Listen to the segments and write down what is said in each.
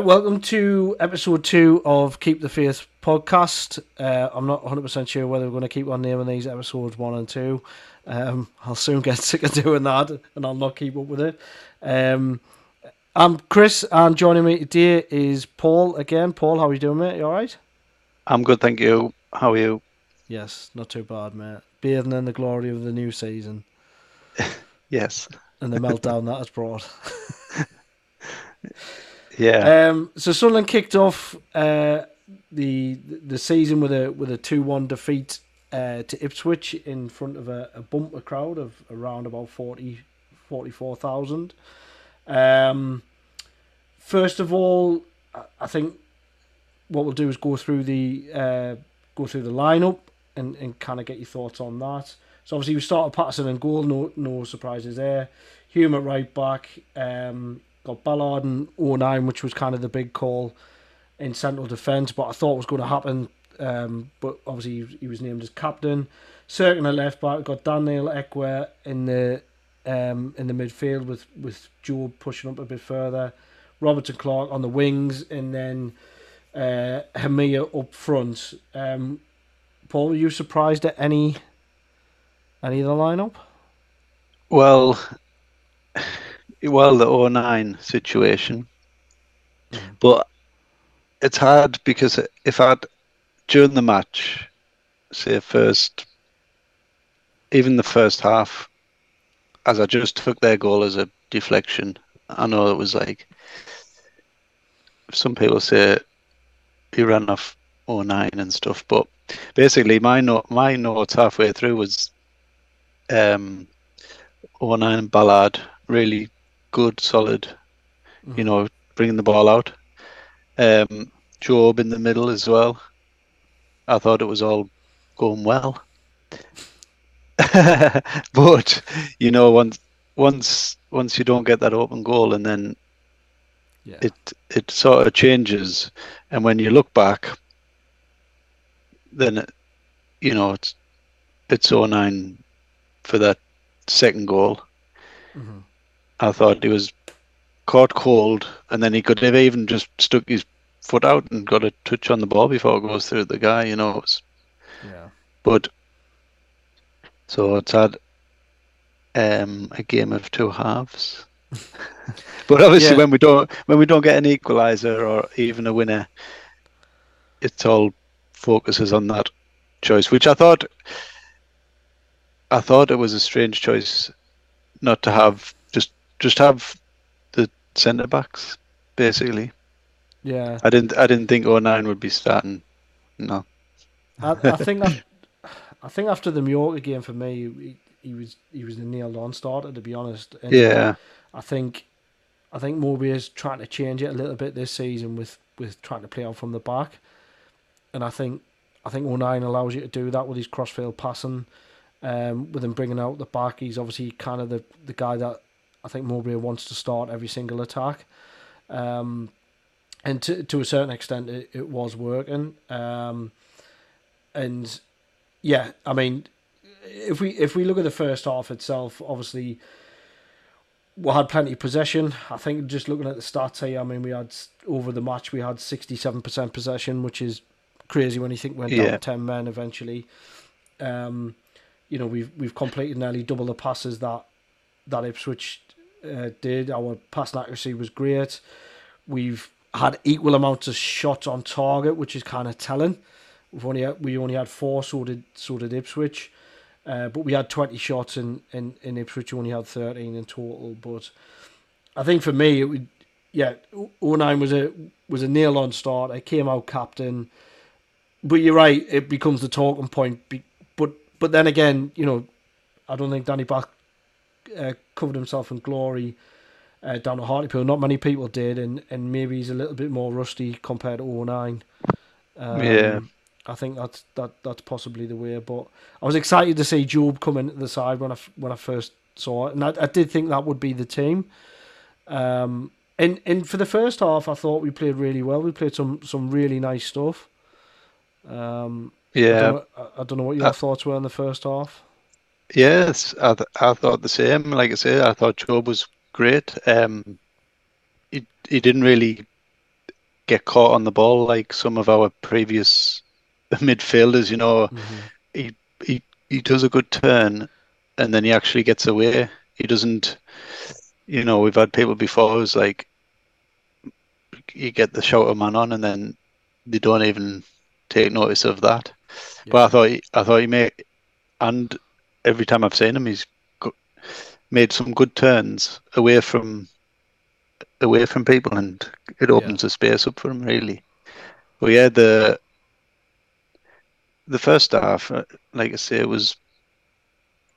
Right, welcome to episode two of Keep the Faith podcast. Uh, I'm not 100% sure whether we're going to keep on naming these episodes one and two. Um, I'll soon get sick of doing that and I'll not keep up with it. Um, I'm Chris, and joining me today is Paul again. Paul, how are you doing, mate? You all right? I'm good, thank you. How are you? Yes, not too bad, mate. Bathing in the glory of the new season. yes. And the meltdown that has brought. yeah. Um, so Sunderland kicked off uh, the the season with a with a two one defeat uh, to Ipswich in front of a, a bumper crowd of around about 40, 44,000. Um, first of all, I think what we'll do is go through the uh, go through the lineup and, and kind of get your thoughts on that. So obviously we started Patterson and goal, no no surprises there. Hume at right back, um, got Ballard and O'Nien, which was kind of the big call in central defence, but I thought was going to happen. Um, but obviously he, was named as captain. Cirkin at left back, got Daniel Ekwah in the um, in the midfield with with Jobe pushing up a bit further. Roberts and Clarke on the wings, and then uh, Hemir up front. Um, Paul, were you surprised at any any of the lineup? Well, well, the O'Nien situation, mm. but it's hard because if I'd during the match, say first, even the first half, as I just took their goal as a deflection, I know it was like some people say he ran off O'Nien and stuff, but basically my note my notes halfway through was um O'Nien Ballard really good solid mm-hmm. you know bringing the ball out um Jobe in the middle as well I thought it was all going well but you know once once once you don't get that open goal and then yeah. it it sort of changes and when you look back then it, you know it's it's O'Nien for that second goal. Mm-hmm. I thought he was caught cold, and then he could have even just stuck his foot out and got a touch on the ball before it goes through the guy. You know, it yeah. But so it's had um, a game of two halves. but obviously, yeah. when we don't when we don't get an equalizer or even a winner, it's all focuses on that choice, which I thought I thought it was a strange choice not to have just have the centre backs basically. Yeah, I didn't I didn't think O'Nien would be starting. No, I, I think that, I think after the Mallorca game for me, he, he was he was the nailed on starter to be honest. And yeah, I think I think Mowbray is trying to change it a little bit this season with with trying to play out from the back and I think I think O'Nien allows you to do that with his crossfield passing, um, with him bringing out the back. He's obviously kind of the, the guy that I think Mowbray wants to start every single attack. Um, and to to a certain extent, it, it was working. Um, and yeah, I mean, if we if we look at the first half itself, obviously we had plenty of possession. I think just looking at the stats here, I mean, we had over the match we had sixty seven percent possession, which is crazy when you think we're down yeah. ten men eventually. Um, you know, we've we've completed nearly double the passes that that Ipswich uh, did. Our pass accuracy was great. We've had equal amounts of shots on target, which is kind of telling. We've only had, we only had four, so did so did Ipswich. Uh, but we had 20 shots in, in, in Ipswich, only had 13 in total. But I think for me, it would, yeah, O'Nien was a was a nail on start. I came out captain but you're right. It becomes the talking point. But but then again, you know, I don't think Danny Batth uh, covered himself in glory uh, down at Hartlepool. Not many people did, and, and maybe he's a little bit more rusty compared to O'Nien. Um, yeah. I think that's that that's possibly the way. But I was excited to see Jobe come into the side when I when I first saw it, and I, I did think that would be the team. Um, and and for the first half, I thought we played really well. We played some some really nice stuff. Um, yeah, I don't, know, I don't know what your uh, thoughts were in the first half. Yes, I, th- I thought the same. Like I said, I thought Jobe was great. Um, he he didn't really get caught on the ball like some of our previous midfielders. You know, mm-hmm. he he he does a good turn, and then he actually gets away. He doesn't. You know, we've had people before who's like, you get the shouter man on, and then they don't even take notice of that. Yeah. But I thought he, I thought he made, and every time I've seen him, he's made some good turns away from away from people, and it opens yeah. a space up for him really. But yeah, the the first half, uh, like I say, it was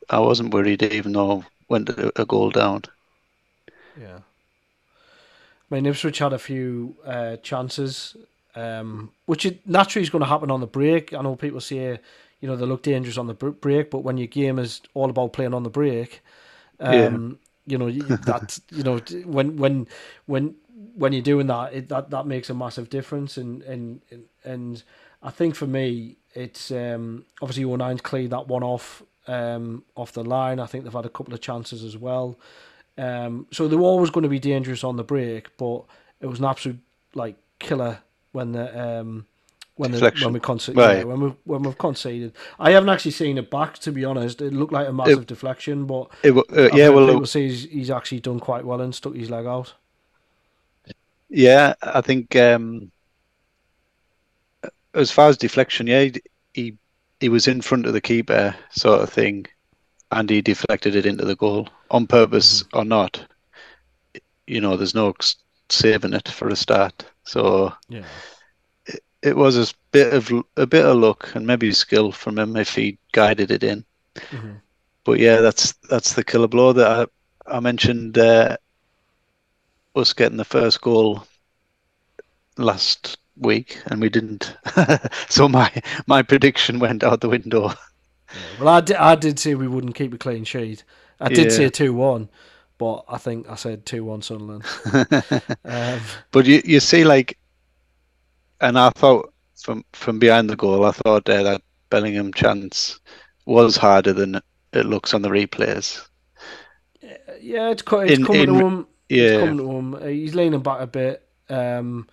I wasn't worried even though went a, a goal down. Yeah. I mean, Ipswich had a few uh, chances, um, which it, naturally is going to happen on the break. I know people say, you know, they look dangerous on the break, but when your game is all about playing on the break, um, you know that you know when when when when you're doing that, it, that that makes a massive difference. And and and I think for me, it's um, obviously O'Nien's cleared that one off um, off the line. I think they've had a couple of chances as well. Um, so they were always going to be dangerous on the break, but it was an absolute like killer when the um, when the, when we conceded right. yeah, when we when we've conceded. I haven't actually seen it back to be honest. It looked like a massive it, deflection, but it, uh, yeah, well, people say he's, he's actually done quite well and stuck his leg out. Yeah, I think um, as far as deflection, yeah, he he was in front of the keeper, sort of thing, and he deflected it into the goal on purpose mm-hmm. or not. You know, there's no saving it for a start. So yeah it was a bit of a bit of luck and maybe skill from him if he guided it in. Mm-hmm. But yeah, that's that's the killer blow that I I mentioned. Uh, us getting the first goal last week, and we didn't. so my my prediction went out the window. Yeah, well, I did, I did say we wouldn't keep a clean sheet. I did yeah. say two one, but I think I said two one Sunderland. um, but you you see, like and I thought from from behind the goal, I thought uh, that Bellingham chance was harder than it looks on the replays. Yeah, it's, it's in, coming in, to him. Yeah, it's coming to him. Uh, he's leaning back a bit, um,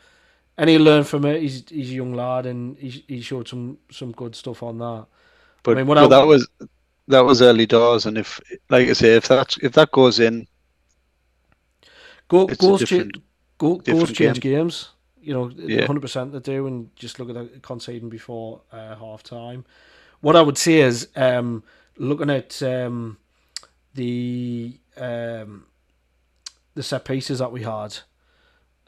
and he learned from it. He's he's a young lad, and he he showed some some good stuff on that. But, I mean, but I, that was that was early doors, and if like I say, if that if that goes in, go, goals change goals change game. games you know, hundred percent they do, and just look at the conceding before uh, half time. What I would say is, um, looking at um, the um, the set pieces that we had,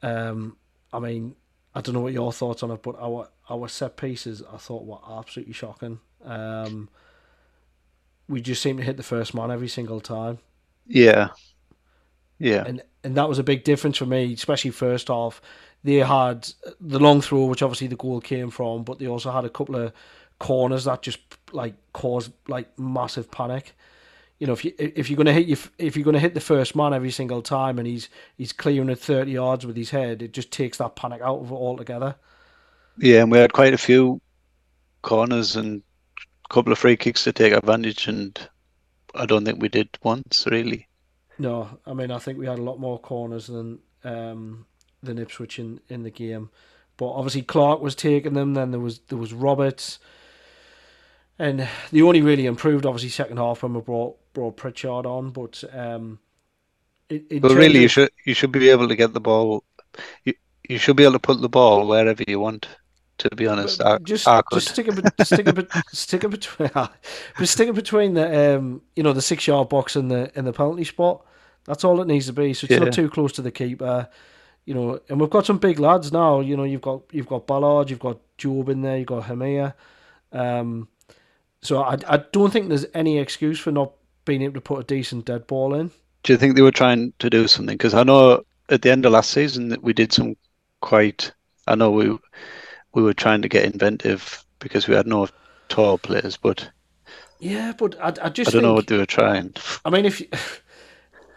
um, I mean, I don't know what your thoughts on it, but our our set pieces I thought were absolutely shocking. Um, we just seemed to hit the first man every single time. Yeah, yeah, and and that was a big difference for me, especially first half they had the long throw, which obviously the goal came from, but they also had a couple of corners that just like caused like massive panic. You know, if you if you're gonna hit you if you're gonna hit the first man every single time and he's he's clearing at thirty yards with his head, it just takes that panic out of it altogether. Yeah, and we had quite a few corners and a couple of free kicks to take advantage, and I don't think we did once really. No, I mean I think we had a lot more corners than um, than Ipswich in, in the game. But obviously Clarke was taking them. Then there was there was Roberts, and they only really improved obviously second half when we brought brought Pritchard on. But um, it, but really, you should you should be able to get the ball. You you should be able to put the ball wherever you want. To be honest, I, just I just stick it stick it stick it between just stick it between the um you know the six yard box and the in the penalty spot. That's all it needs to be. So it's yeah. not too close to the keeper you know, and we've got some big lads now. You know, you've got you've got Ballard, you've got Jobe in there, you've got Hemir. Um, so I I don't think there's any excuse for not being able to put a decent dead ball in. Do you think they were trying to do something? Because I know at the end of last season that we did some quite. I know we we were trying to get inventive because we had no tall players, but yeah, but I, I just I don't think, know what they were trying. I mean, if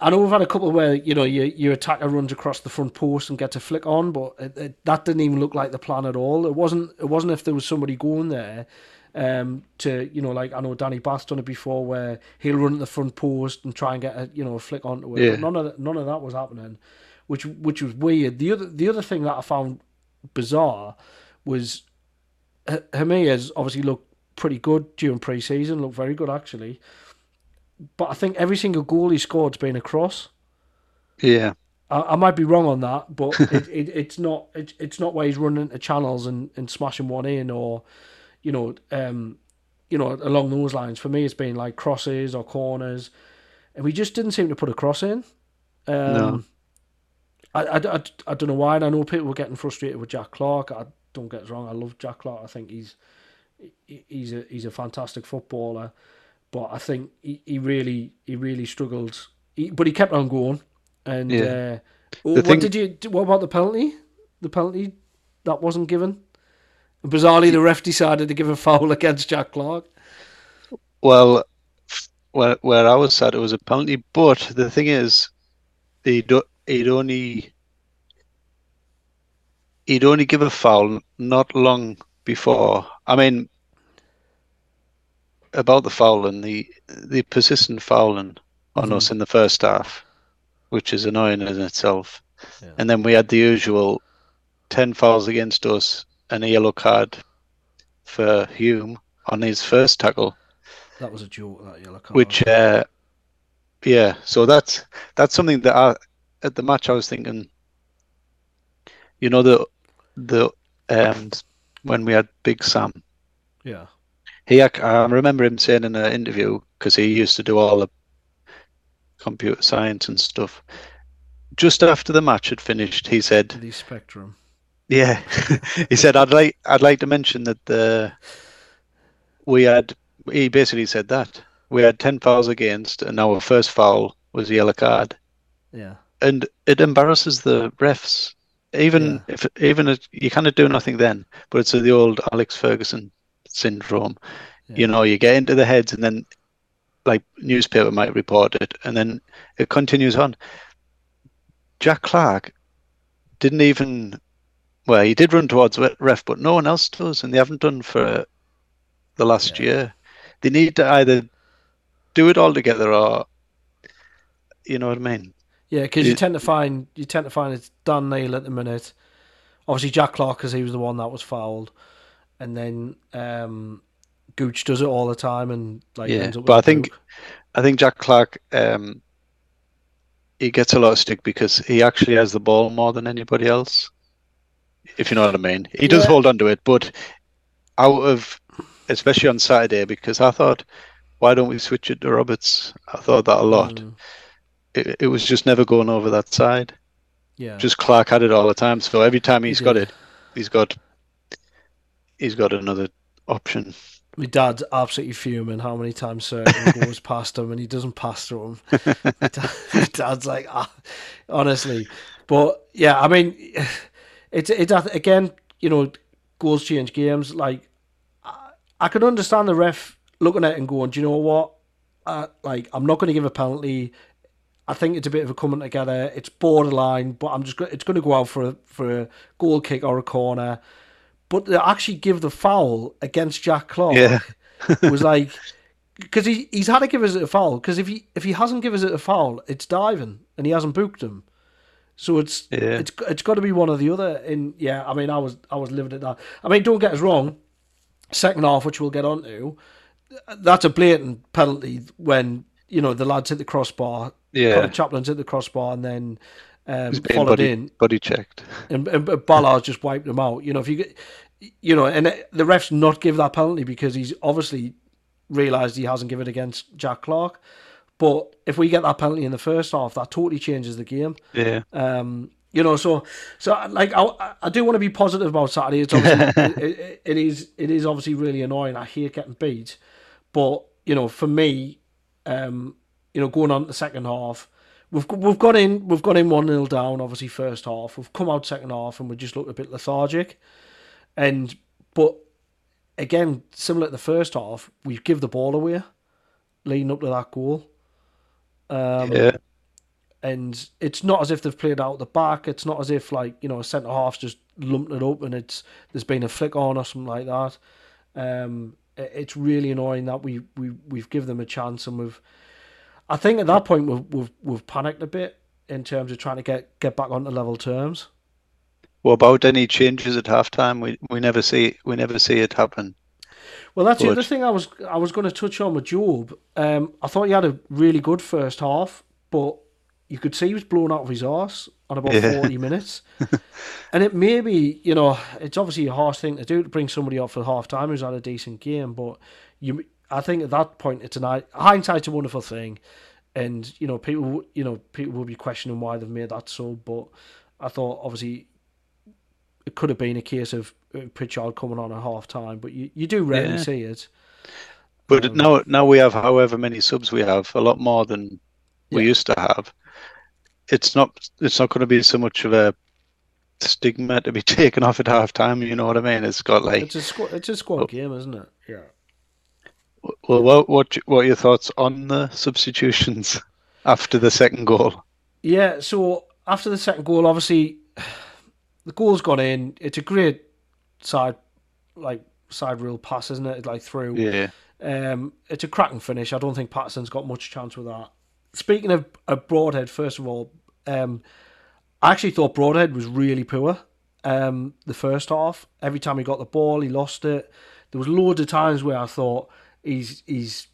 I know we've had a couple where you know your your attacker runs across the front post and gets a flick on, but it, it, that didn't even look like the plan at all. It wasn't. It wasn't if there was somebody going there um, to you know like I know Danny Batth's done it before where he'll run at the front post and try and get a you know a flick onto it. Yeah. But none of none of that was happening, which which was weird. The other the other thing that I found bizarre was H- has obviously looked pretty good during pre-season, looked very good actually. But I think every single goal he scored's been a cross. Yeah. I, I might be wrong on that, but it, it, it's not it, it's not where he's running into channels and, and smashing one in or, you know, um, you know, along those lines. For me, it's been like crosses or corners, and we just didn't seem to put a cross in. Um, No. I, I, I, I don't know why. And I know people were getting frustrated with Jack Clarke. I don't get us wrong. I love Jack Clarke. I think he's he- he's a he's a fantastic footballer, but I think he, he really he really struggled. He, but he kept on going. And Yeah. uh, what thing- did you? What about the penalty? The penalty that wasn't given. Bizarrely, the ref decided to give a foul against Jack Clarke. Well, where where I was sat, it was a penalty. But the thing is, he'd he'd only he'd only give a foul not long before. I mean, about the fouling, the the persistent fouling on us in the first half, which is annoying in itself. Yeah. And then we had the usual ten fouls against us and a yellow card for Hume on his first tackle That was a joke. That yellow card. which uh, yeah so that's that's something that I at the match I was thinking you know the the um when we had Big Sam yeah, he I remember him saying in an interview because he used to do all the computer science and stuff just after the match had finished he said the spectrum. yeah, he said I'd like I'd like to mention that the we had he basically said that we had ten fouls against, and our first foul was a yellow card, Yeah, and it embarrasses the refs. Even Yeah. if even if you kind of do nothing then, but it's the old Alex Ferguson syndrome. yeah. You know, you get into the heads, and then like newspaper might report it, and then it continues on. Jack Clarke didn't even well, he did run towards ref, but no one else does, and they haven't done for the last Yeah. year. They need to either do it all together, or you know what I mean. Yeah, because you tend to find you tend to find it's Dan Neil at the minute. Obviously, Jack Clarke because he was the one that was fouled, and then um, Gooch does it all the time, and like Yeah, ends up but I think- book. I think Jack Clarke, um, he gets a lot of stick because he actually has the ball more than anybody else. If you know what I mean, he does Yeah. hold on to it, but out of, especially on Saturday, because I thought, why don't we switch it to Roberts? I thought that a lot. Mm, It, it was just never going over that side. yeah, Just Clarke had it all the time, so every time He he's got it, he's got, he's got another option. my dad's absolutely fuming how many times Cirkin goes past him and he doesn't pass through him. my, dad, my dad's like, ah, honestly, but yeah, I mean, it's it's again, you know, goals change games. Like, I, I understand the ref looking at it and going, do you know what? Uh, like, I'm not going to give a penalty. I think it's a bit of a coming together. It's borderline, but I'm just it's going to go out for a, for a goal kick or a corner. But to actually give the foul against Jack Clarke Yeah. was like because he he's had to give us a foul because if he if he hasn't given us a foul, it's diving and he hasn't booked him. So it's Yeah. it's it's got to be one or the other. And yeah, I mean, I was I was living at that. I mean, don't get us wrong. Second half, which we'll get on to, that's a blatant penalty when you know the lads hit the crossbar. Yeah. Conor Chaplin's hit the crossbar and then um, followed body, in body checked. and, and Ballard's just wiped them out. You know, if you get, you know, and the refs not give that penalty because he's obviously realised he hasn't given it against Jack Clarke. But if we get that penalty in the first half, that totally changes the game. Yeah. Um, you know, so so like I, I do want to be positive about Saturday. It's obviously it, it, it is it is obviously really annoying. I hate getting beat, but you know, for me, um, you know, going on to the second half, we've we've got in we've got in one 0 down. Obviously, first half, we've come out second half, and we just looked a bit lethargic. And but again, similar to the first half, we give the ball away, leading up to that goal. Um, Yeah. and it's not as if they've played out the back. It's not as if like you know a centre half's just lumped it up and it's there's been a flick on or something like that. Um, it's really annoying that we we we've given them a chance and we've. I think at that point we've we've we've panicked a bit in terms of trying to get get back onto level terms. What about any changes at halftime? We we never see we never see it happen. Well, that's but... the other thing I was I was going to touch on with Jobe. Um, I thought he had a really good first half, but you could see he was blown out of his arse on about yeah. 40 minutes. and it may be, you know, it's obviously a harsh thing to do to bring somebody up for half time who's had a decent game, but you, I think at that point, it's a hindsight's a wonderful thing. And, you know, people, you know, people will be questioning why they've made that so, but I thought obviously it could have been a case of uh, Pritchard coming on at half time, but you, you do rarely yeah. see it. But um, now, now we have however many subs we have, a lot more than we yeah. used to have it's not it's not going to be so much of a stigma to be taken off at half time. You know what I mean? It's got like it's a squad, it's a squad well, game, isn't it? Yeah. Well, what what what are your thoughts on the substitutions after the second goal? Yeah, so after the second goal, obviously the goal's gone in. It's a great side like side rule pass, isn't it? Like through. Yeah. Um, it's a cracking finish. I don't think Patterson's got much chance with that speaking of, of Broadhead, first of all, um, I actually thought Broadhead was really poor. Um, the first half, every time he got the ball, he lost it. There was loads of times where I thought he's he's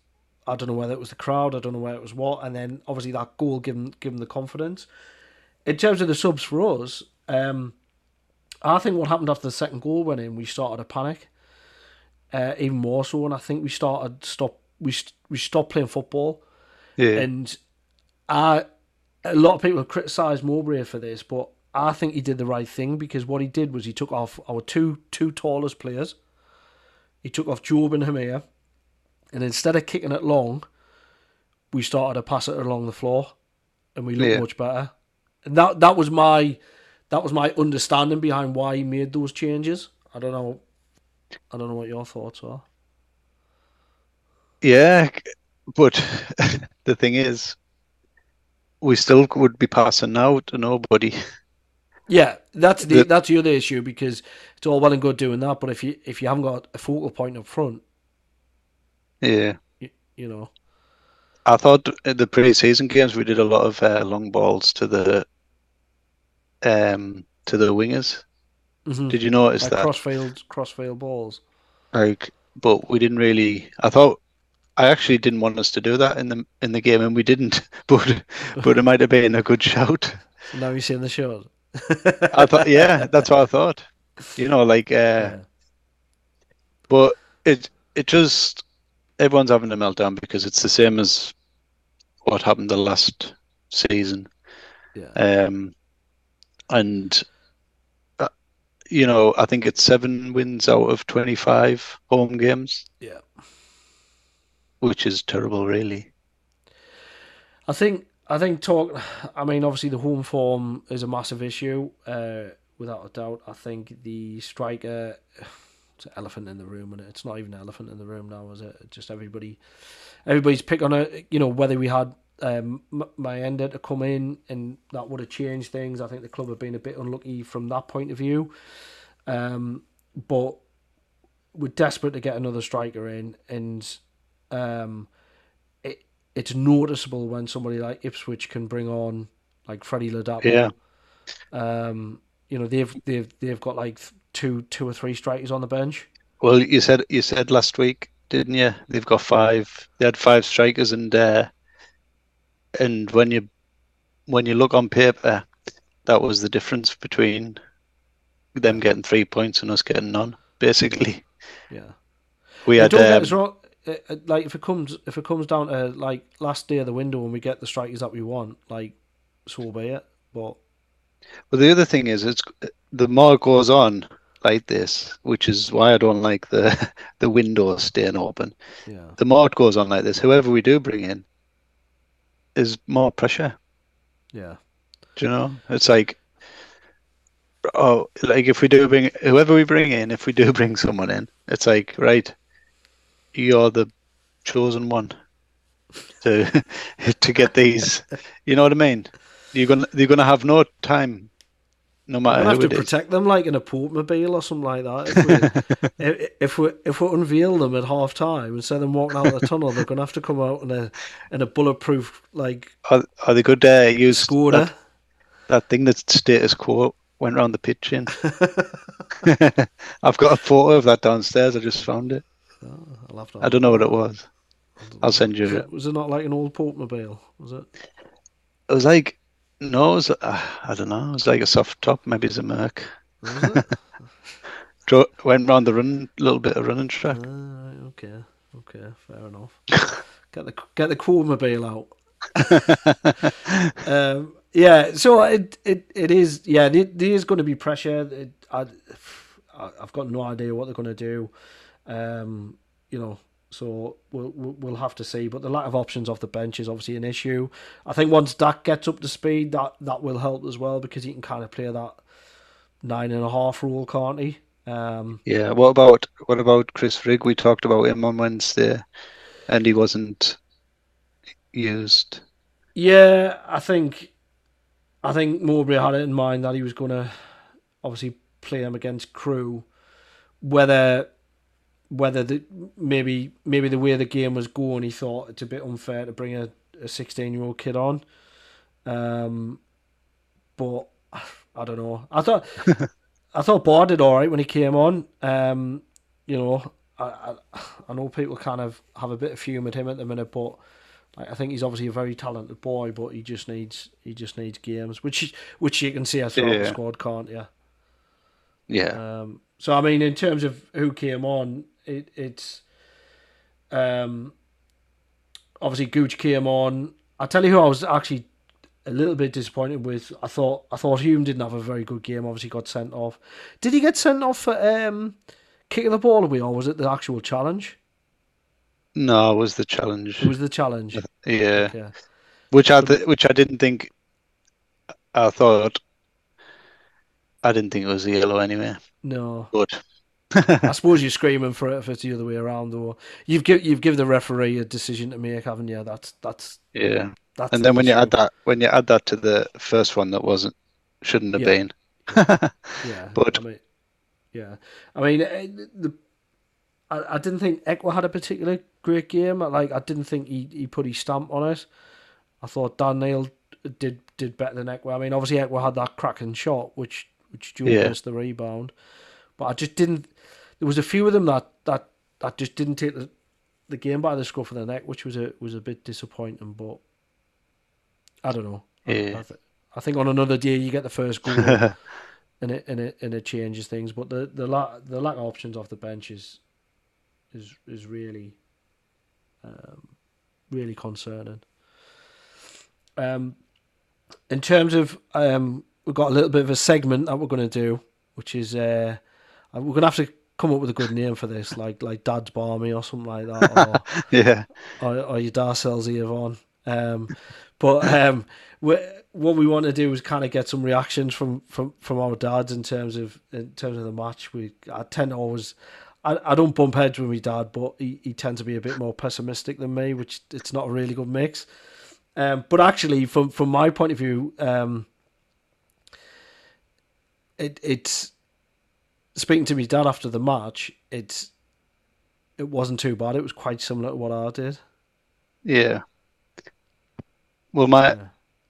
I don't know whether it was the crowd, I don't know whether it was what, and then obviously that goal given given the confidence. In terms of the subs for us, um, I think what happened after the second goal went in, we started to panic, uh, even more so, and I think we started stop we we stopped playing football, yeah. and I, a lot of people have criticised Mowbray for this, but I think he did the right thing because what he did was he took off our two two tallest players. He took off Jobe and Hemir, and instead of kicking it long, we started to pass it along the floor, and we looked yeah. much better. And that that was my that was my understanding behind why he made those changes. I don't know. I don't know what your thoughts are. Yeah, but the thing is, we still would be passing now to nobody. Yeah, that's the, the, that's the other issue because it's all well and good doing that, but if you if you haven't got a focal point up front, yeah, you, you know. I thought in the pre-season games we did a lot of uh, long balls to the um to the wingers. Mm-hmm. Did you notice like that crossfield crossfield balls? Like, but we didn't really. I thought I actually didn't want us to do that in the in the game, and we didn't. But but it might have been a good shout. So now you're seeing the show. I thought, yeah, that's what I thought. You know, like, uh, yeah. but it it just everyone's having a meltdown because it's the same as what happened the last season. Yeah. Um, and uh, you know, I think it's seven wins out of twenty-five home games. Yeah which is terrible, really. I think I think talk. I mean, obviously the home form is a massive issue, uh, without a doubt. I think the striker. It's an elephant in the room, and it's not even an elephant in the room now, is it? Just everybody, everybody's pick on it. You know whether we had um, Mayenda to come in, and that would have changed things. I think the club have been a bit unlucky from that point of view. Um, but we're desperate to get another striker in, and um, it it's noticeable when somebody like Ipswich can bring on like Freddie Ladapo. Yeah. Um, you know they've they've they've got like two two or three strikers on the bench. Well, you said you said last week, didn't you? They've got five. They had five strikers, and uh, and when you when you look on paper, that was the difference between them getting three points and us getting none, basically. Yeah. We had. Um, it, like if it comes if it comes down to like last day of the window and we get the strikers that we want, like so be it. But well, the other thing is, it's the more it goes on like this, which is why I don't like the the window staying open. Yeah. The more it goes on like this, whoever we do bring in is more pressure. Yeah. Do you know? It's like oh, like if we do bring whoever we bring in, if we do bring someone in, it's like right you're the chosen one to to get these. You know what I mean? You're gonna you're gonna have no time, no matter. have to protect them like in a popemobile or something like that. If we, if, if we if we unveil them at half time and send them walking out of the tunnel, they're gonna have to come out in a in a bulletproof like. Are, are they good? Uh, use Skoda. That, that thing that's status quo went round the pitch in. I've got a photo of that downstairs. I just found it. Oh, I'll have to I don't know what it was. I'll send you it, was it not like an old Popemobile? Was it? It was like no, was, uh, I don't know. It was like a soft top. Maybe it's a Merc. Was it? Dro- went round the run, a little bit of running track. Right, okay, okay, fair enough. get the get the Coolmobile out. um, yeah, so it, it it is yeah there, there is going to be pressure. It, I- I've got no idea what they're going to do. Um, you know, so we'll we'll have to see. But the lack of options off the bench is obviously an issue. I think once Dack gets up to speed, that that will help as well because he can kind of play that nine and a half rule, can't he? Um, Yeah. What about what about Chris Rigg? We talked about him on Wednesday, and he wasn't used. Yeah, I think I think Mowbray had it in mind that he was going to obviously play him against Crewe. Whether whether the maybe maybe the way the game was going, he thought it's a bit unfair to bring a a sixteen year old kid on. Um, but I don't know. I thought I thought Ba did all right when he came on. Um, you know, I, I I know people kind of have a bit of fume at him at the minute, but like, I think he's obviously a very talented boy, but he just needs he just needs games, which which you can see throughout the Yeah. squad, can't you? Yeah. Um, so I mean, in terms of who came on, it it's um, obviously Gooch came on. I tell you who I was actually a little bit disappointed with. I thought I thought Hume didn't have a very good game. Obviously, got sent off. Did he get sent off for um, kicking the ball away, or was it the actual challenge? No, it was the challenge. It was the challenge. Yeah. Which I th- which I didn't think. I thought. I didn't think it was yellow anyway. No, But I suppose you're screaming for it if it's the other way around, or you've give you've give the referee a decision to make, haven't you? That's that's yeah. that's. And then when you add that when you add that to the first one that wasn't shouldn't have Yeah. been. Yeah, But- I mean, yeah, I mean eh, the. I, I didn't think Ekwah had a particular great game. Like I didn't think he, he put his stamp on it. I thought Dan Neil did did better than Ekwah. I mean, obviously Ekwah had that cracking shot, which which dual Yeah. missed the rebound, but I just didn't. There was a few of them that that, that just didn't take the, the game by the scruff of the neck, which was a was a bit disappointing. But I don't know. I- Yeah. I, th- I think on another day you get the first goal and it and it and it changes things. But the the lack the lack of options off the bench is is is really um, really concerning. Um, in terms of um, we've got a little bit of a segment that we're going to do, which is uh, we're going to have to come up with a good name for this, like like Dad's Barmy or something like that, yeah. or or, or your Darcel's Yvonne. Um, but um, we, what we want to do is kind of get some reactions from, from, from our dads in terms of in terms of the match. We I tend to always I, I don't bump heads with my dad, but he, he tends to be a bit more pessimistic than me, which it's not a really good mix. Um, but actually, from from my point of view, um, it it's speaking to my dad after the match. It's it wasn't too bad. It was quite similar to what I did. Yeah. Well, my Yeah.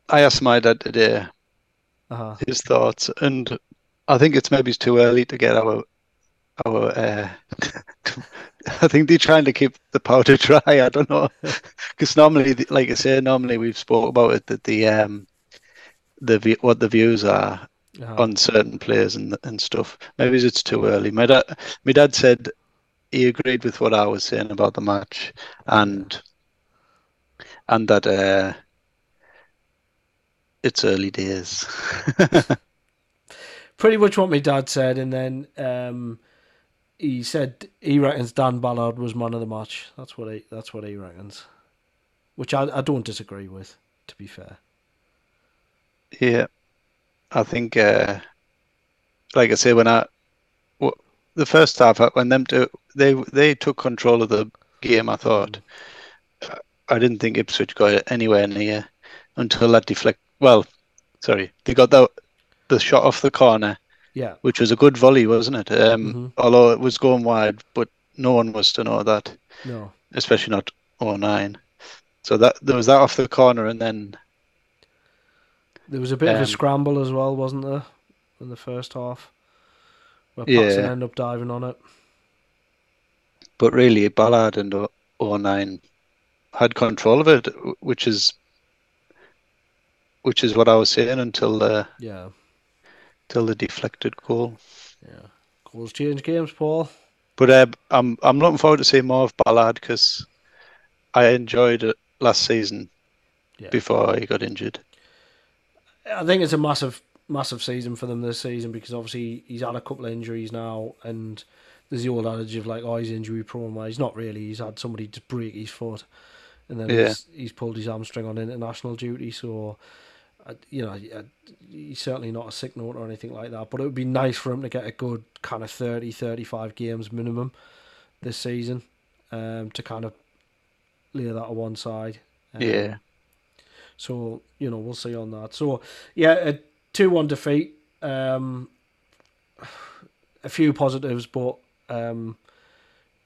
I asked my dad today Uh-huh. his thoughts, and I think it's maybe it's too early to get our our. Uh, I think they're trying to keep the powder dry. I don't know, because normally, like I say, normally we've spoke about it that the um the view- what the views are Uh-huh. on certain players and and stuff. Maybe it's too early. My dad, my dad said he agreed with what I was saying about the match, and and that uh, it's early days. pretty much what my dad said, and then um, he said he reckons Dan Ballard was man of the match. That's what he that's what he reckons, which I I don't disagree with. To be fair, Yeah, I think, uh, like I say, when I w- the first half when them two they they took control of the game, I thought I didn't think Ipswich got anywhere near until that deflect. Well, sorry, they got the the shot off the corner, yeah, which was a good volley, wasn't it? Um, Mhm. Although it was going wide, but no one was to know that, no, especially not O'Nien. So that there was that off the corner, and then there was a bit of a Um, scramble as well, wasn't there? in the first half, where Yeah. Ended up diving on it. But really, Ballard and O- O'Nien had control of it, which is which is what I was saying until the Yeah, till the deflected goal. yeah. Goals change games, Paul. But uh, I'm I'm looking forward to seeing more of Ballard because I enjoyed it last season Yeah. before he got injured. I think it's a massive, massive season for them this season because obviously he's had a couple of injuries now, and there's the old adage of like, oh, he's injury prone. Well, he's not really. He's had somebody to break his foot, and then Yeah. he's, he's pulled his hamstring on international duty. So, you know, uh, he's certainly not a sick note or anything like that. But it would be nice for him to get a good kind of 30, 35 games minimum this season um, to kind of lay that on one side. Um, Yeah, so you know we'll see on that. So yeah, a two-one defeat. Um, a few positives, but um,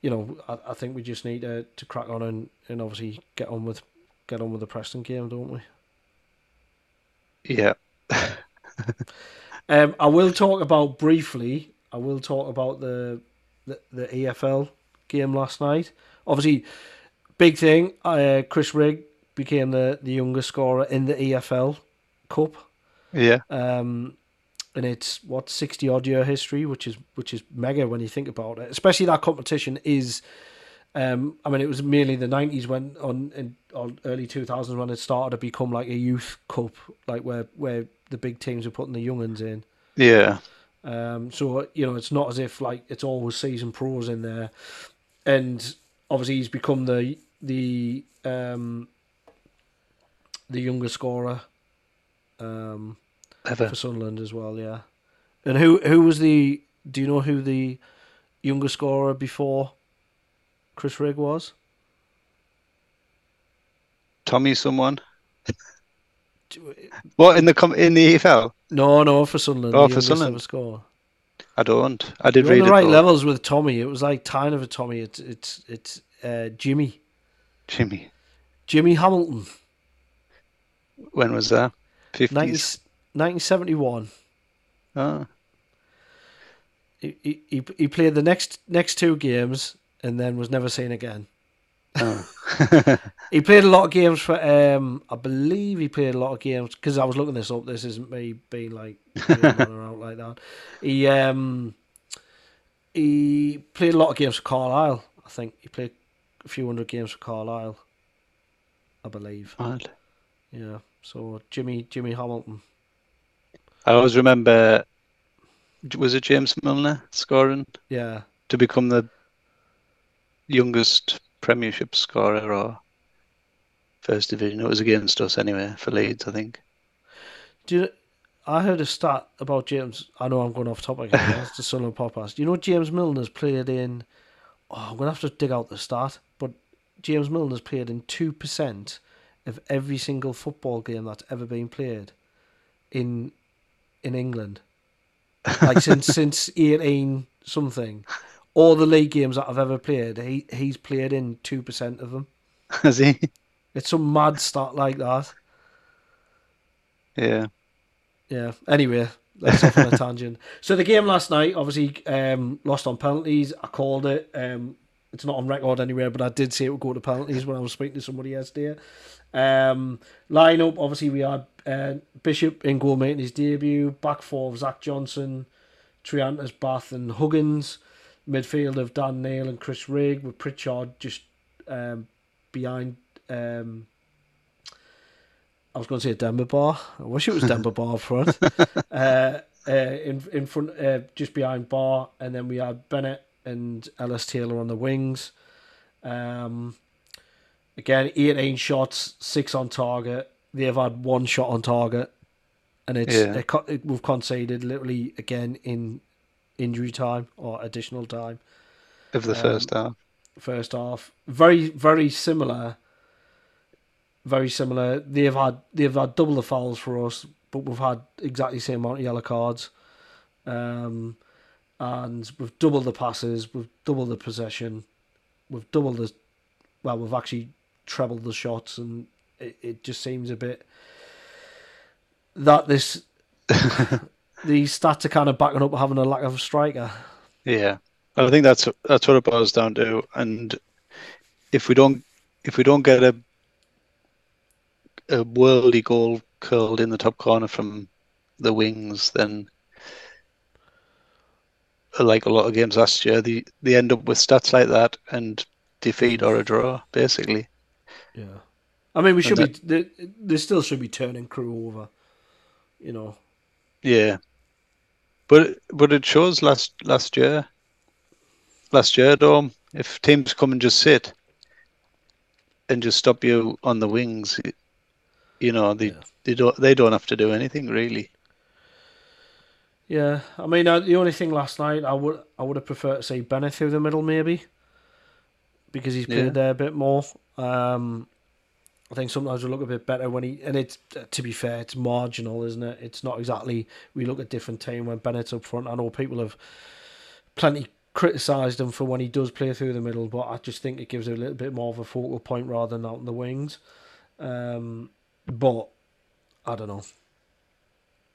you know I, I think we just need to, to crack on and, and obviously get on with get on with the Preston game, don't we? yeah, Um, I will talk about briefly. I will talk about the the, the EFL game last night. Obviously, big thing. Uh, Chris Rigg became the, the youngest scorer in the EFL Cup. yeah, um, and it's what sixty odd year history, which is which is mega when you think about it. Especially that competition is, um, I mean, it was merely the nineties when on in on early two thousands when it started to become like a youth cup, like where where the big teams are putting the young uns in. yeah, Um, so you know, it's not as if like it's always season pros in there, and obviously he's become the the um, the younger scorer. Um, ever. for Sunderland as well, yeah. And who who was the? Do you know who the younger scorer before Chris Rigg was? Tommy, someone. What in the com- in the EFL? No, no, for Sunderland. Oh, for Sunderland. ever scorer. I don't. I did You're on the it. right though. levels with Tommy. It was like tying of a Tommy. It's it's it's uh, Jimmy Jimmy. Jimmy Hamilton, When was that? 90, Fifties. 1971. Oh, He, he he played the next next two games and then was never seen again. oh. He played a lot of games for. Um, I believe he played a lot of games because I was looking this up. This isn't me being like out like that. He um, he played a lot of games for Carlisle. I think he played a few hundred games for Carlisle. I believe. Mad. Yeah. So Jimmy Jimmy Hamilton. I always remember. Was it James Milner scoring Yeah. to become the youngest Premiership scorer or First Division? It was against us anyway for Leeds, I think. Do you, I heard a stat about James. I know I'm going off topic. That's the Sunderland podcast. Do you know James Milner's played in? Oh, I'm gonna have to dig out the stat. But James Milner's played in two percent of every single football game that's ever been played in in England. Like since since eighteen something, all the league games that I've ever played, he he's played in two percent of them. Has he? It's some mad stat like that. Yeah. Yeah. Anyway, that's off on a tangent. So the game last night, obviously, um, lost on penalties. I called it. Um, it's not on record anywhere, but I did say it would go to penalties when I was speaking to somebody yesterday. Um, line up, obviously, we had uh, Bishop in goal making his debut. Back four of Zac Johnson, Triantis, Batth, and Huggins. Midfield of Dan Neil and Chris Rigg, with Pritchard just um, behind. Um, I was going to say Denver Bar. I wish it was Denver Bar front. uh, uh, in in front, uh, just behind Ba, and then we had Bennette and Ellis Taylor on the wings. Um, again, eighteen shots, six on target. They've had one shot on target, and it's Yeah. it, we've conceded literally again in injury time or additional time Of the Um, first half. first half. Very, very similar. Very similar. They've had they've had double the fouls for us, but we've had exactly the same amount of yellow cards. Um, and we've doubled the passes, we've doubled the possession, we've doubled the well, we've actually trebled the shots, and it, it just seems a bit that this these stats are kind of backing up having a lack of a striker. Yeah, I think that's that's what it boils down to. And if we don't if we don't get a a worldy goal curled in the top corner from the wings, then like a lot of games last year, they they end up with stats like that and defeat or a draw, basically. Yeah, I mean, we should be. There, there still should be turning Crewe over. You know. Yeah, but but it shows last last year. Last year, Dom, if teams come and just sit and just stop you on the wings, you know they yeah. they don't they don't have to do anything really. Yeah, I mean uh, the only thing last night I would I would have preferred to see Bennette through the middle maybe because he's played yeah. there a bit more. Um, I think sometimes we look a bit better when he and it's to be fair, it's marginal, isn't it? It's not exactly we look at different team when Bennette's up front. I know people have plenty criticised him for when he does play through the middle, but I just think it gives it a little bit more of a focal point rather than out in the wings. Um, but I don't know.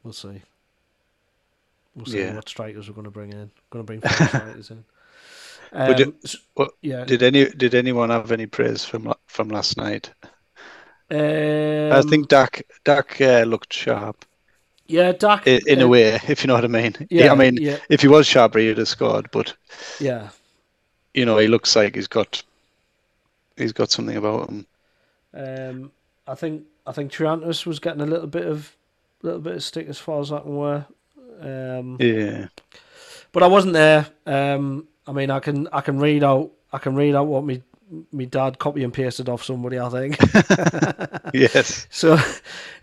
We'll see. We'll see yeah. what strikers we're going to bring in. Going to bring four strikers in. Um, did, what, yeah. Did any did anyone have any praise from from last night? Um, I think Dack Dack uh, looked sharp. Yeah, Dack. In, in uh, a way, if you know what I mean. Yeah, I mean, yeah. if he was sharper, he'd have scored. But yeah, you know, he looks like he's got he's got something about him. Um, I think I think Triantis was getting a little bit of little bit of stick as far as I can wear. Um, yeah, but I wasn't there. Um, I mean, I can I can read out I can read out what me my dad copy and pasted off somebody, I think. yes. So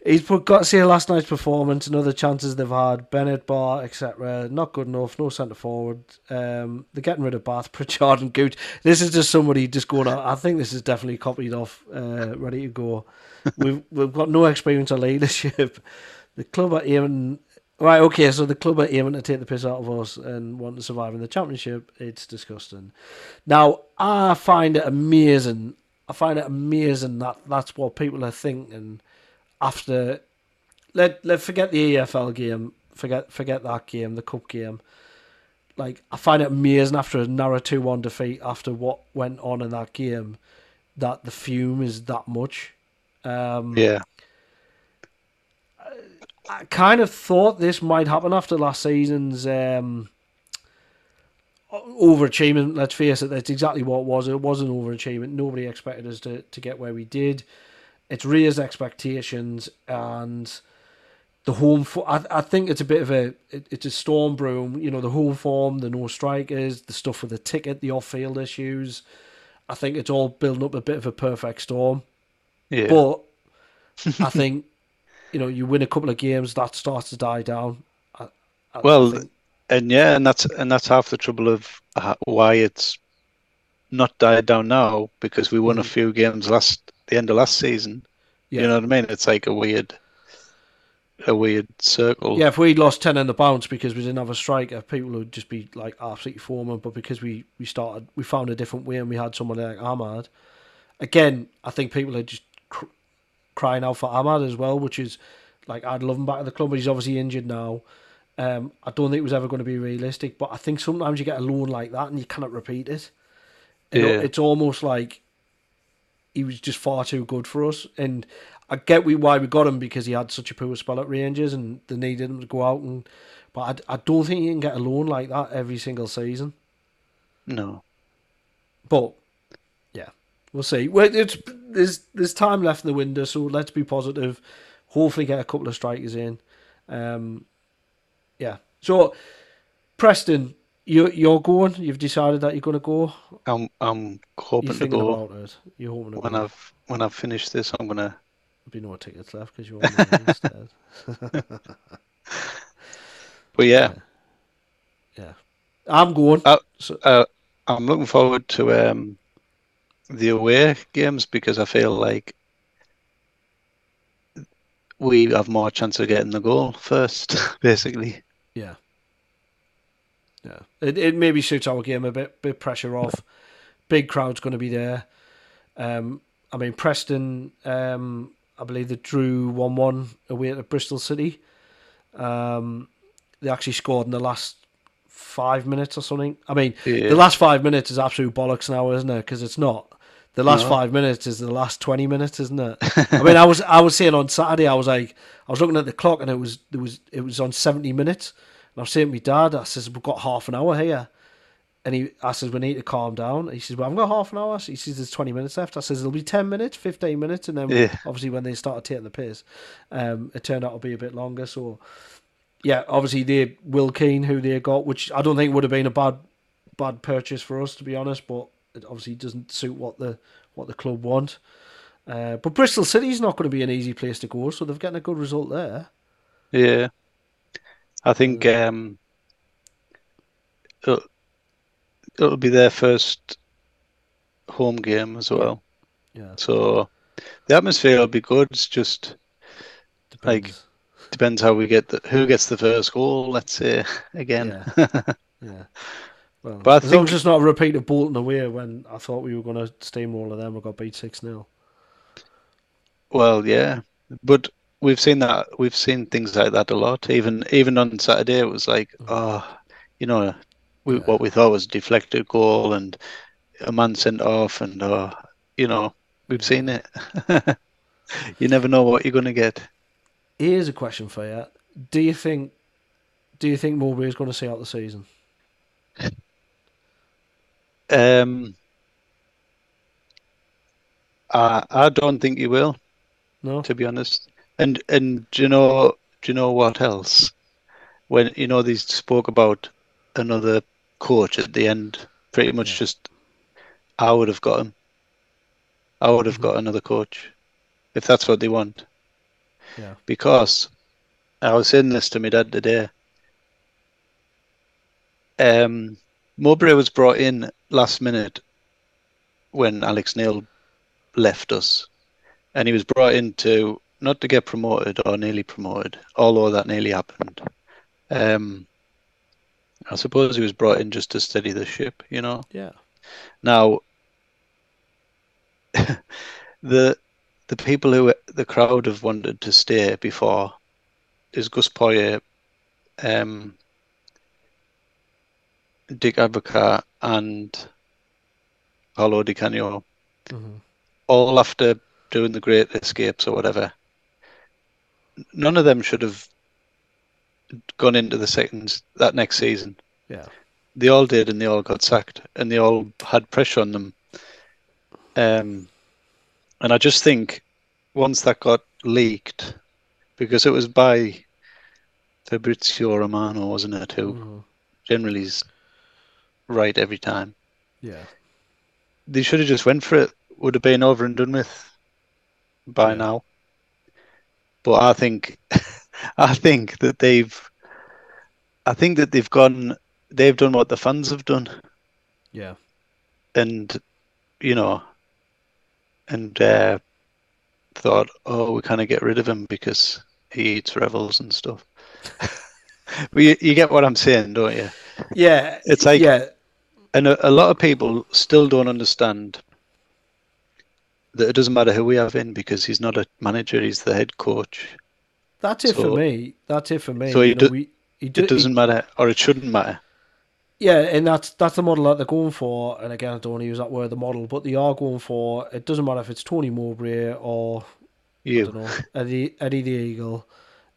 he's put got to see last night's performance and other chances they've had. Bennette, Ba, etc. Not good enough. No centre forward. Um, they're getting rid of Batth, Pritchard, and Gooch. This is just somebody just going. I think this is definitely copied off, uh, ready to go. we've we've got no experience of leadership. The club are aiming Right, okay, so the club are aiming to take the piss out of us and want to survive in the championship. It's disgusting. Now, I find it amazing. I find it amazing that that's what people are thinking after. Let let forget the EFL game. Forget forget that game, the cup game. Like I find it amazing after a narrow two one defeat, after what went on in that game, that the fume is that much. Um, yeah. I kind of thought this might happen after last season's um, overachievement. Let's face it, that's exactly what it was. It was an overachievement. Nobody expected us to, to get where we did. It's raised expectations and the home. For, I, I think it's a bit of a it, it's a storm broom. You know, the home form, the no strikers, the stuff with the ticket, the off field issues. I think it's all building up a bit of a perfect storm. Yeah. But I think you know, you win a couple of games, that starts to die down. I, I well, think... and yeah, and that's and that's half the trouble of why it's not died down now because we won mm. a few games last the end of last season. Yeah. You know what I mean? It's like a weird, a weird circle. Yeah, if we'd lost ten in the bounce because we didn't have a striker, people would just be like absolutely forming. But because we we started, we found a different way, and we had someone like Amad. Again, I think people are just crying out for Amad as well, which is like I'd love him back at the club, but he's obviously injured now. Um, I don't think it was ever going to be realistic, but I think sometimes you get a loan like that and you cannot repeat it. You yeah. Know, it's almost like he was just far too good for us, and I get we why we got him because he had such a poor spell at Rangers and they needed him to go out and. But I, I don't think you can get a loan like that every single season. No. But We'll see. Well, it's, there's there's time left in the window, so let's be positive. Hopefully, get a couple of strikers in. Um, yeah. So, Preston, you you're going. You've decided that you're going to go. I'm I'm hoping to go. About it. You're hoping to when go. I've when I've finished this, I'm gonna. There'll be no tickets left because you're on the instead. but yeah. yeah, yeah, I'm going. Uh, so, uh, I'm looking forward to um the away games because I feel like we have more chance of getting the goal first, basically. Yeah. Yeah. It it maybe suits our game a bit, bit pressure off. Big crowd's going to be there. Um, I mean, Preston, um, I believe they drew 1 1 away at Bristol City. Um, they actually scored in the last five minutes or something. I mean, Yeah. the last five minutes is absolute bollocks now, isn't it? Because it's not. The last No. five minutes is the last twenty minutes, isn't it? I mean, I was I was saying on Saturday, I was like, I was looking at the clock and it was it was it was on seventy minutes, and I was saying to my dad, I says we've got half an hour here, and he I says we need to calm down. He says, well, I've got half an hour. He says there's twenty minutes left. I says it'll be ten minutes, fifteen minutes, and then Yeah. obviously when they started taking the piss, um, it turned out to be a bit longer. So yeah, obviously they Will Keane, who they got, which I don't think would have been a bad bad purchase for us to be honest, but it obviously doesn't suit what the what the club want. Uh, but Bristol City's not going to be an easy place to go, so they've gotten a good result there. Yeah. I think um, it'll, it'll be their first home game as well. Yeah, So the atmosphere will be good. It's just Like, depends. depends how we get the who gets the first goal. Let's say again. yeah. Well, But I as long think- as it's not a repeat of Bolton away when I thought we were going to steamroller them, we got beat six 0 Well, yeah, but we've seen that. We've seen things like that a lot. Even even on Saturday, it was like, oh, you know, we, Yeah. what we thought was a deflected goal and a man sent off, and uh, you know, we've seen it. you never know what you're going to get. Here's a question for you: Do you think, do you think Mowbray is going to see out the season? Um, I I don't think he will, No. to be honest. And and do you know do you know what else? When you know they spoke about another coach at the end, pretty much Yeah. just I would have got him. I would have Mhm. got another coach if that's what they want. Yeah. Because I was saying this to my dad today. Um, Mowbray was brought in last minute when Alex Neil left us, and he was brought in to not to get promoted or nearly promoted, although that nearly happened. Um, I suppose he was brought in just to steady the ship, you know. Yeah. Now, the the people who the crowd have wanted to stay before is Gus Poyet, um, Dick Advocaat, and Paolo Di Canio, hmm all after doing the Great Escapes or whatever. None of them should have gone into the second that next season. Yeah. They all did, and they all got sacked, and they all had pressure on them. Um, and I just think once that got leaked, because it was by Fabrizio Romano, wasn't it? Who Mhm. generally is right every time. Yeah. They should have just went for it. Would have been over and done with by Yeah. now. But I think, I think that they've, I think that they've gone, they've done what the fans have done. Yeah. and you know, and uh, thought, oh, we kind of get rid of him because he eats revels and stuff. but you, you get what I'm saying, don't you? Yeah. It's like- yeah. And a, a lot of people still don't understand that it doesn't matter who we have in because he's not a manager; he's the head coach. That's it So- for me. That's it for me. So he You know, do- we, he do, It doesn't matter, or it shouldn't matter. Yeah, and that's that's the model that they're going for. And again, I don't want to use that word, the model, but they are going for. It doesn't matter if it's Tony Mowbray or I don't know Eddie Eddie the Eagle.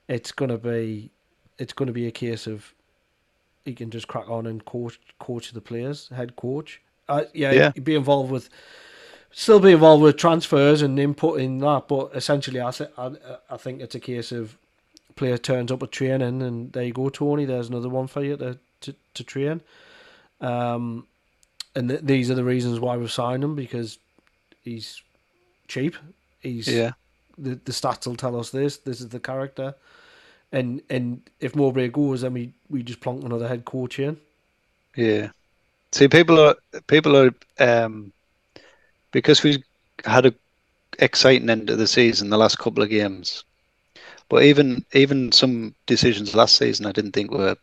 It's gonna be, it's gonna be a case of he can just crack on and coach coach the players, head coach. Uh, yeah, Yeah. be involved with, still be involved with transfers and input in that. But essentially, I th- I, I think it's a case of player turns up at training and there you go, Tony. There's another one for you to to, to train. Um, and th- these are the reasons why we've signed him because he's cheap. He's yeah, the the stats will tell us this. This is the character, and and if Mowbray goes, then we we just plonk another head coach in. yeah. See, people are people are um, because we had a exciting end to the season, the last couple of games. But even even some decisions last season, I didn't think were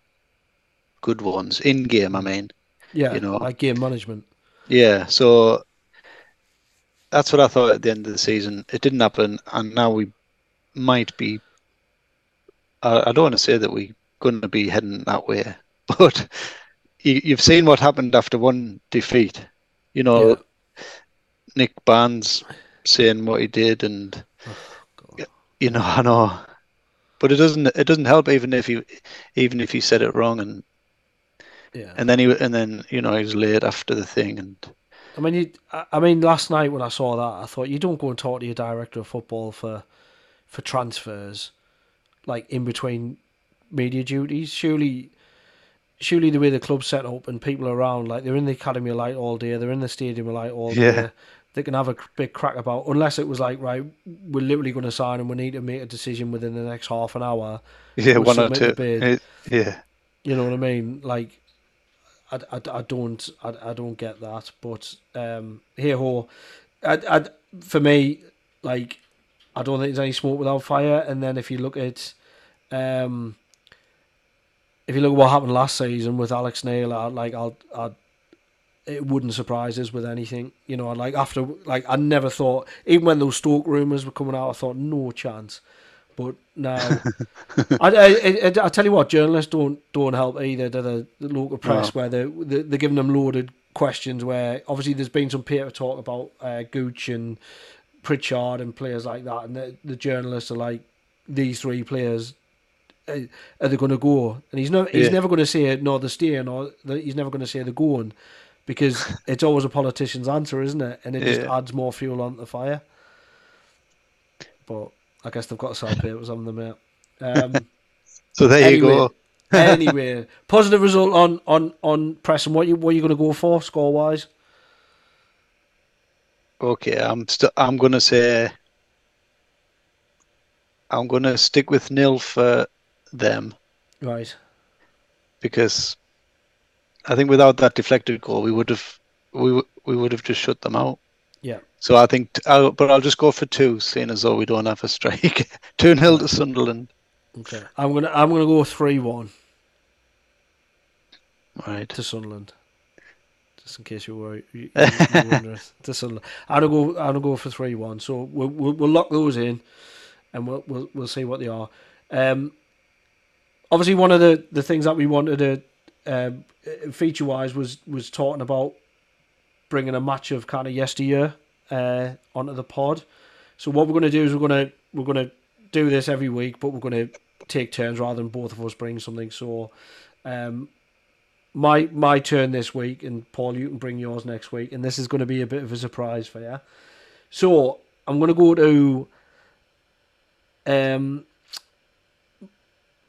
good ones in game. I mean, Yeah, You know. like game management. yeah. So that's what I thought at the end of the season. It didn't happen, and now we might be. I, I don't want to say that we're going to be heading that way. But you, you've seen what happened after one defeat. You know, Yeah. Nick Barnes saying what he did, and oh, you know, I know, but it doesn't it doesn't help even if you even if he said it wrong, and Yeah. and then he and then you know he was late after the thing, and I mean, you, I mean, last night when I saw that, I thought you don't go and talk to your director of football for for transfers, like in between media duties. Surely, surely the way the club's set up and people around, like they're in the academy of light all day, they're in the stadium of light all day. Yeah. They can have a big crack about, unless it was like, right, we're literally going to sign and we need to make a decision within the next half an hour. yeah, We'll one or two. It- yeah, You know what I mean? Like, I, I, I don't I, I don't get that. But um, here ho, I, I, for me, like, I don't think there's any smoke without fire. And then if you look at, um, if you look at what happened last season with Alex Neil, I, like I'll, I, it wouldn't surprise us with anything. You know, like after like I never thought, even when those Stoke rumours were coming out, I thought no chance. But now, I, I, I, I tell you what, journalists don't don't help either. To the, the local press No. where they they're, they're giving them loaded questions. Where obviously there's been some paper talk about uh, Gooch and Pritchard and players like that, and the, the journalists are like, these three players, are they going to go? And he's not. He's Yeah. never going to say no, they're staying, or the, he's never going to say they're going, because it's always a politician's answer, isn't it? And it just adds more fuel on the fire. But I guess they've got to sell papers on them, mate. Um, so there Anyway. you go. anyway, positive result on on on Preston. What you what you going to go for score wise? Okay, I'm st- I'm gonna say I'm gonna stick with nil for them Right. because I think without that deflected goal, we would have we w- we would have just shut them out. Yeah. So I think, t- I'll, but I'll just go for two, seeing as though we don't have a strike. two 0 to Sunderland. Okay. I'm gonna I'm gonna go three one Right. to Sunderland. Just in case you were you, you, you wondering. to Sunderland. I'm gonna go I'm gonna go for three one. So we'll, we'll we'll lock those in, and we'll we'll we'll see what they are. Um, obviously one of the the things that we wanted to um, feature wise was was talking about bringing a match of kind of yesteryear uh, onto the pod. So what we're going to do is we're going to we're going to do this every week, but we're going to take turns rather than both of us bring something. So um, my my turn this week, and Paul, you can bring yours next week, and this is going to be a bit of a surprise for you. So I'm going to go to um,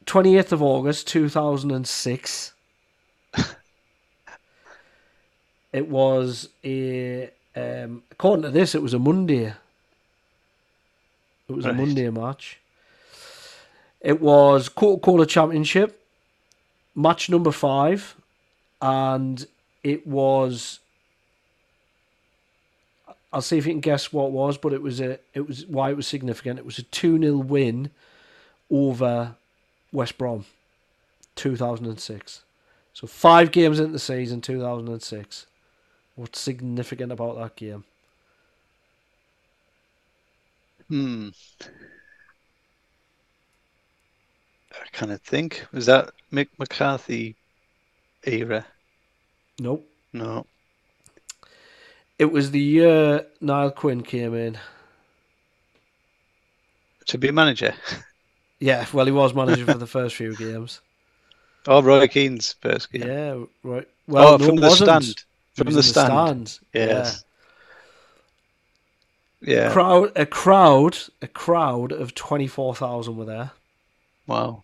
28th of August 2006. it was a um, according to this, it was a Monday. It was a Monday match. It was Coca Cola Championship, match number five, and it was. I'll see if you can guess what it was, but it was a. It was why it was significant. It was a two 0 win over West Brom, two thousand and six. So five games into the season, two thousand and six. What's significant about that game? Hmm. I kind of think was that Mick McCarthy era? Nope. No. It was the year Niall Quinn came in. To be manager. Yeah, well, he was manager for the first few games. Oh, Roy Keane's first game. Yeah, right. Well, oh, no, from the wasn't. stand. From the stand. stand. Yes. Yeah. Yeah. Crowd, a crowd, a crowd of twenty four thousand were there. Wow.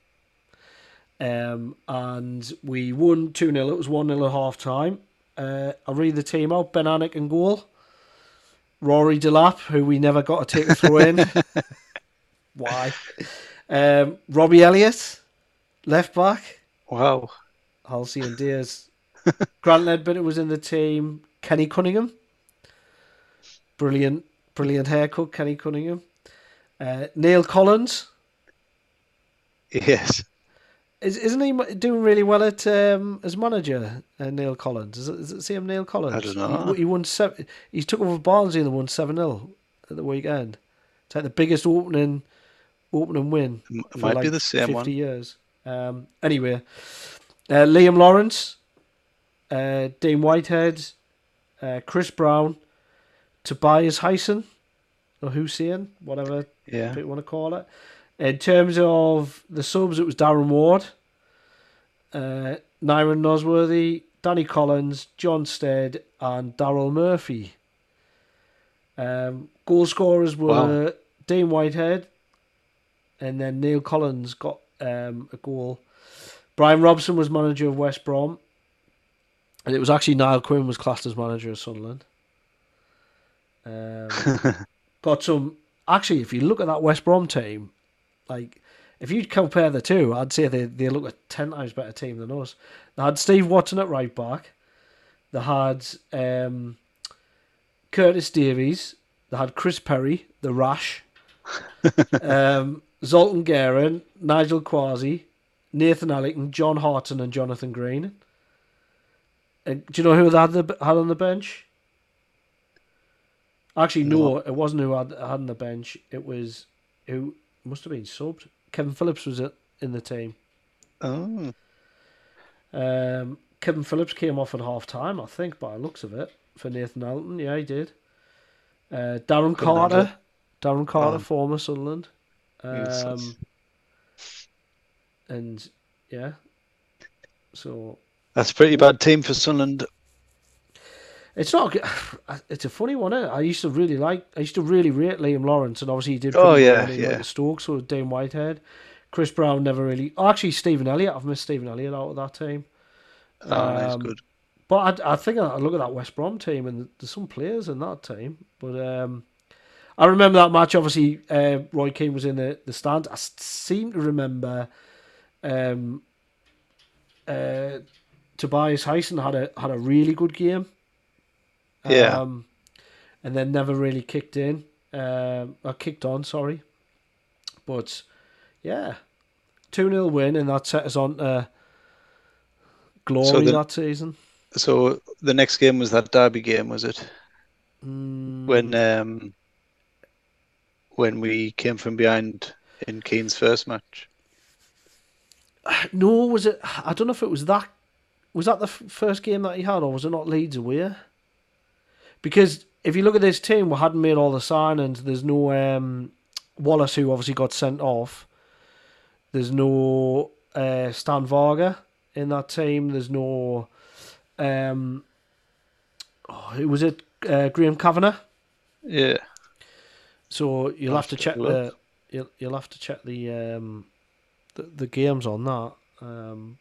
Um, and we won 2 0. It was 1 0 at half time. Uh, I'll read the team out Ben Alnwick in goal. Rory Delap, who we never got a take a throw in. Why? Um, Robbie Elliott, left back. Wow. Halsey and Diaz. Grant Leadbitter was in the team. Kenny Cunningham. Brilliant, brilliant haircut, Kenny Cunningham. Uh, Neill Collins. Yes. Is, isn't he doing really well at um, as manager, uh, Neill Collins? Is it, is it same Neill Collins? I don't know. He, he won seven. He took over Barnsley and won seven 0 at the weekend. It's like the biggest opening opening win. M- for Might be the same 50 one. years. Um, anyway, uh, Liam Lawrence, uh, Dean Whitehead, uh, Chris Brown, Tobias Hysén, or Hussein, whatever Yeah. you want to call it. In terms of the subs, it was Darren Ward, uh, Nyron Nosworthy, Danny Collins, John Stead, and Daryl Murphy. Um, goal scorers were Wow. Dean Whitehead, and then Neill Collins got um, a goal. Bryan Robson was manager of West Brom, and it was actually Niall Quinn was classed as manager of Sunderland. Um, got some. Actually, if you look at that West Brom team, like if you compare the two, I'd say they they look a ten times better team than us. They had Steve Watson at right back. They had um, Curtis Davies. They had Chris Perry, the Rash. um, Zoltan Guerin, Nigel Quashie, Nathan Ellington, John Hartson, and Jonathan Greening. Uh, do you know who they had, the, had on the bench? Actually, no, it wasn't who had, had on the bench. It was who must have been subbed. Kevin Phillips was in the team. oh, Um, Kevin Phillips came off at half time, I think, by the looks of it, for Nathan Ellington. Yeah, he did. Uh, Darren Couldn't Carter, Darren Carter, Oh. former Sunderland. Um, and yeah, so that's a pretty bad team for Sunderland. it's not. It's a funny one. Isn't? I used to really like. I used to really rate Liam Lawrence, and obviously he did. Oh, yeah, well when he went yeah. to Stoke, so did Dean Whitehead, Chris Brown never really. Oh, actually, Stephen Elliott. I've missed Stephen Elliott out of that team. Oh, he's Um, good. But I, I think I look at that West Brom team, and there's some players in that team. But um, I remember that match. Obviously, uh, Roy Keane was in the, the stand. I seem to remember um, uh, Tobias Hysén had a had a really good game. Yeah. Um, and then never really kicked in. Um, or kicked on, sorry. But yeah, two 0 win, and that set us on to glory the- that season. So the next game was that derby game, was it? Mm, When um, when we came from behind in Keane's first match. no, was it? I don't know if it was that. Was that the f- first game that he had, or was it not Leeds away? Because if you look at this team, we hadn't made all the signings. There's no um, Wallace, who obviously got sent off. There's no uh, Stan Varga in that team. There's no. Um, oh, who was it? Uh, Graham Kavanagh. Yeah. So you'll have to check the you'll you'll have to check the um the, the games on that um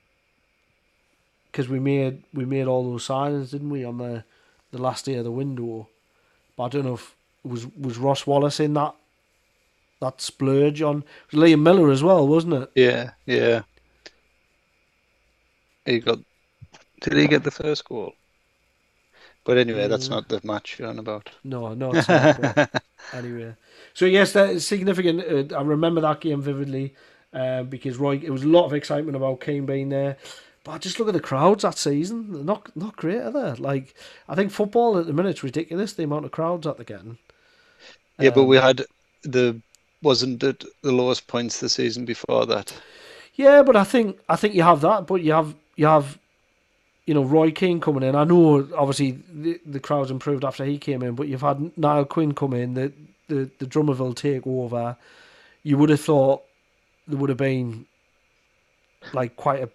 because we made we made all those signings didn't we on the the last day of the window but I don't know if was was Ross Wallace in that that splurge on Liam Miller as well wasn't it Yeah, yeah. He got. Did he get the first goal? But anyway, that's Mm. not the match you're on about. no no it's not, anyway so yes that is significant uh, I remember that game vividly uh, because Roy it was a lot of excitement about Keane being there but just look at the crowds that season they're not not great are they like I think football at the minute is ridiculous the amount of crowds that they're getting Yeah, but Um, we had the wasn't it the lowest points the season before that? Yeah, but I think I think you have that, but you have you have you know Roy Keane coming in. I know obviously the the crowds improved after he came in, but you've had Niall Quinn come in, the the the Drumaville take over. You would have thought there would have been like quite a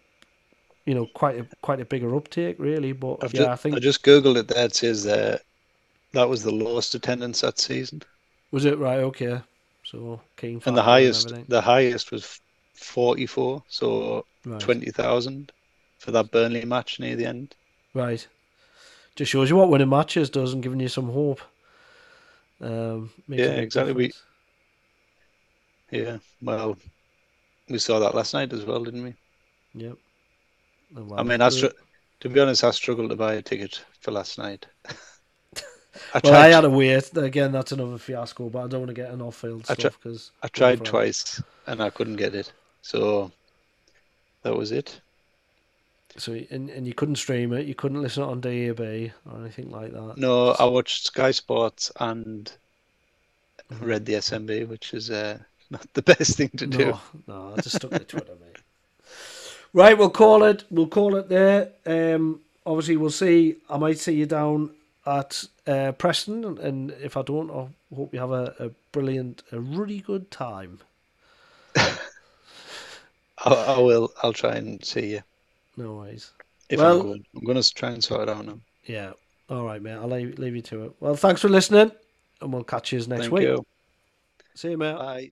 you know quite a quite a bigger uptake really, but I've yeah, ju- I think I just googled it. There it says uh, that was the lowest attendance that season, was it right? Okay, so Keane and the highest everything. the highest was forty four, so right. twenty thousand for that Burnley match near the end. Right. Just shows you what winning matches does and giving you some hope. Um, Yeah, exactly. We- Yeah, well, we saw that last night as well, didn't we? Yep. I mean, I uh, str- to be honest, I struggled to buy a ticket for last night. I well, tried. I had to wait. Again, that's another fiasco, but I don't want to get an off-field I stuff because I tried twice and I couldn't get it, so that was it. So and and you couldn't stream it, you couldn't listen on DAB or anything like that. No, I watched Sky Sports and Mhm. read the SMB, which is uh, not the best thing to do. No, no, I just stuck to Twitter, mate. Right, we'll call it. We'll call it there. Um, obviously, we'll see. I might see you down at uh, Preston, and, and if I don't, I hope you have a, a brilliant, a really good time. I, I will. I'll try and see you No worries. if Well- I'm going. I'm going to try and sort it out now. Yeah. All right, mate. I'll leave, leave you to it. Well, thanks for listening, and we'll catch you next Thank week. you. See you, mate. Bye.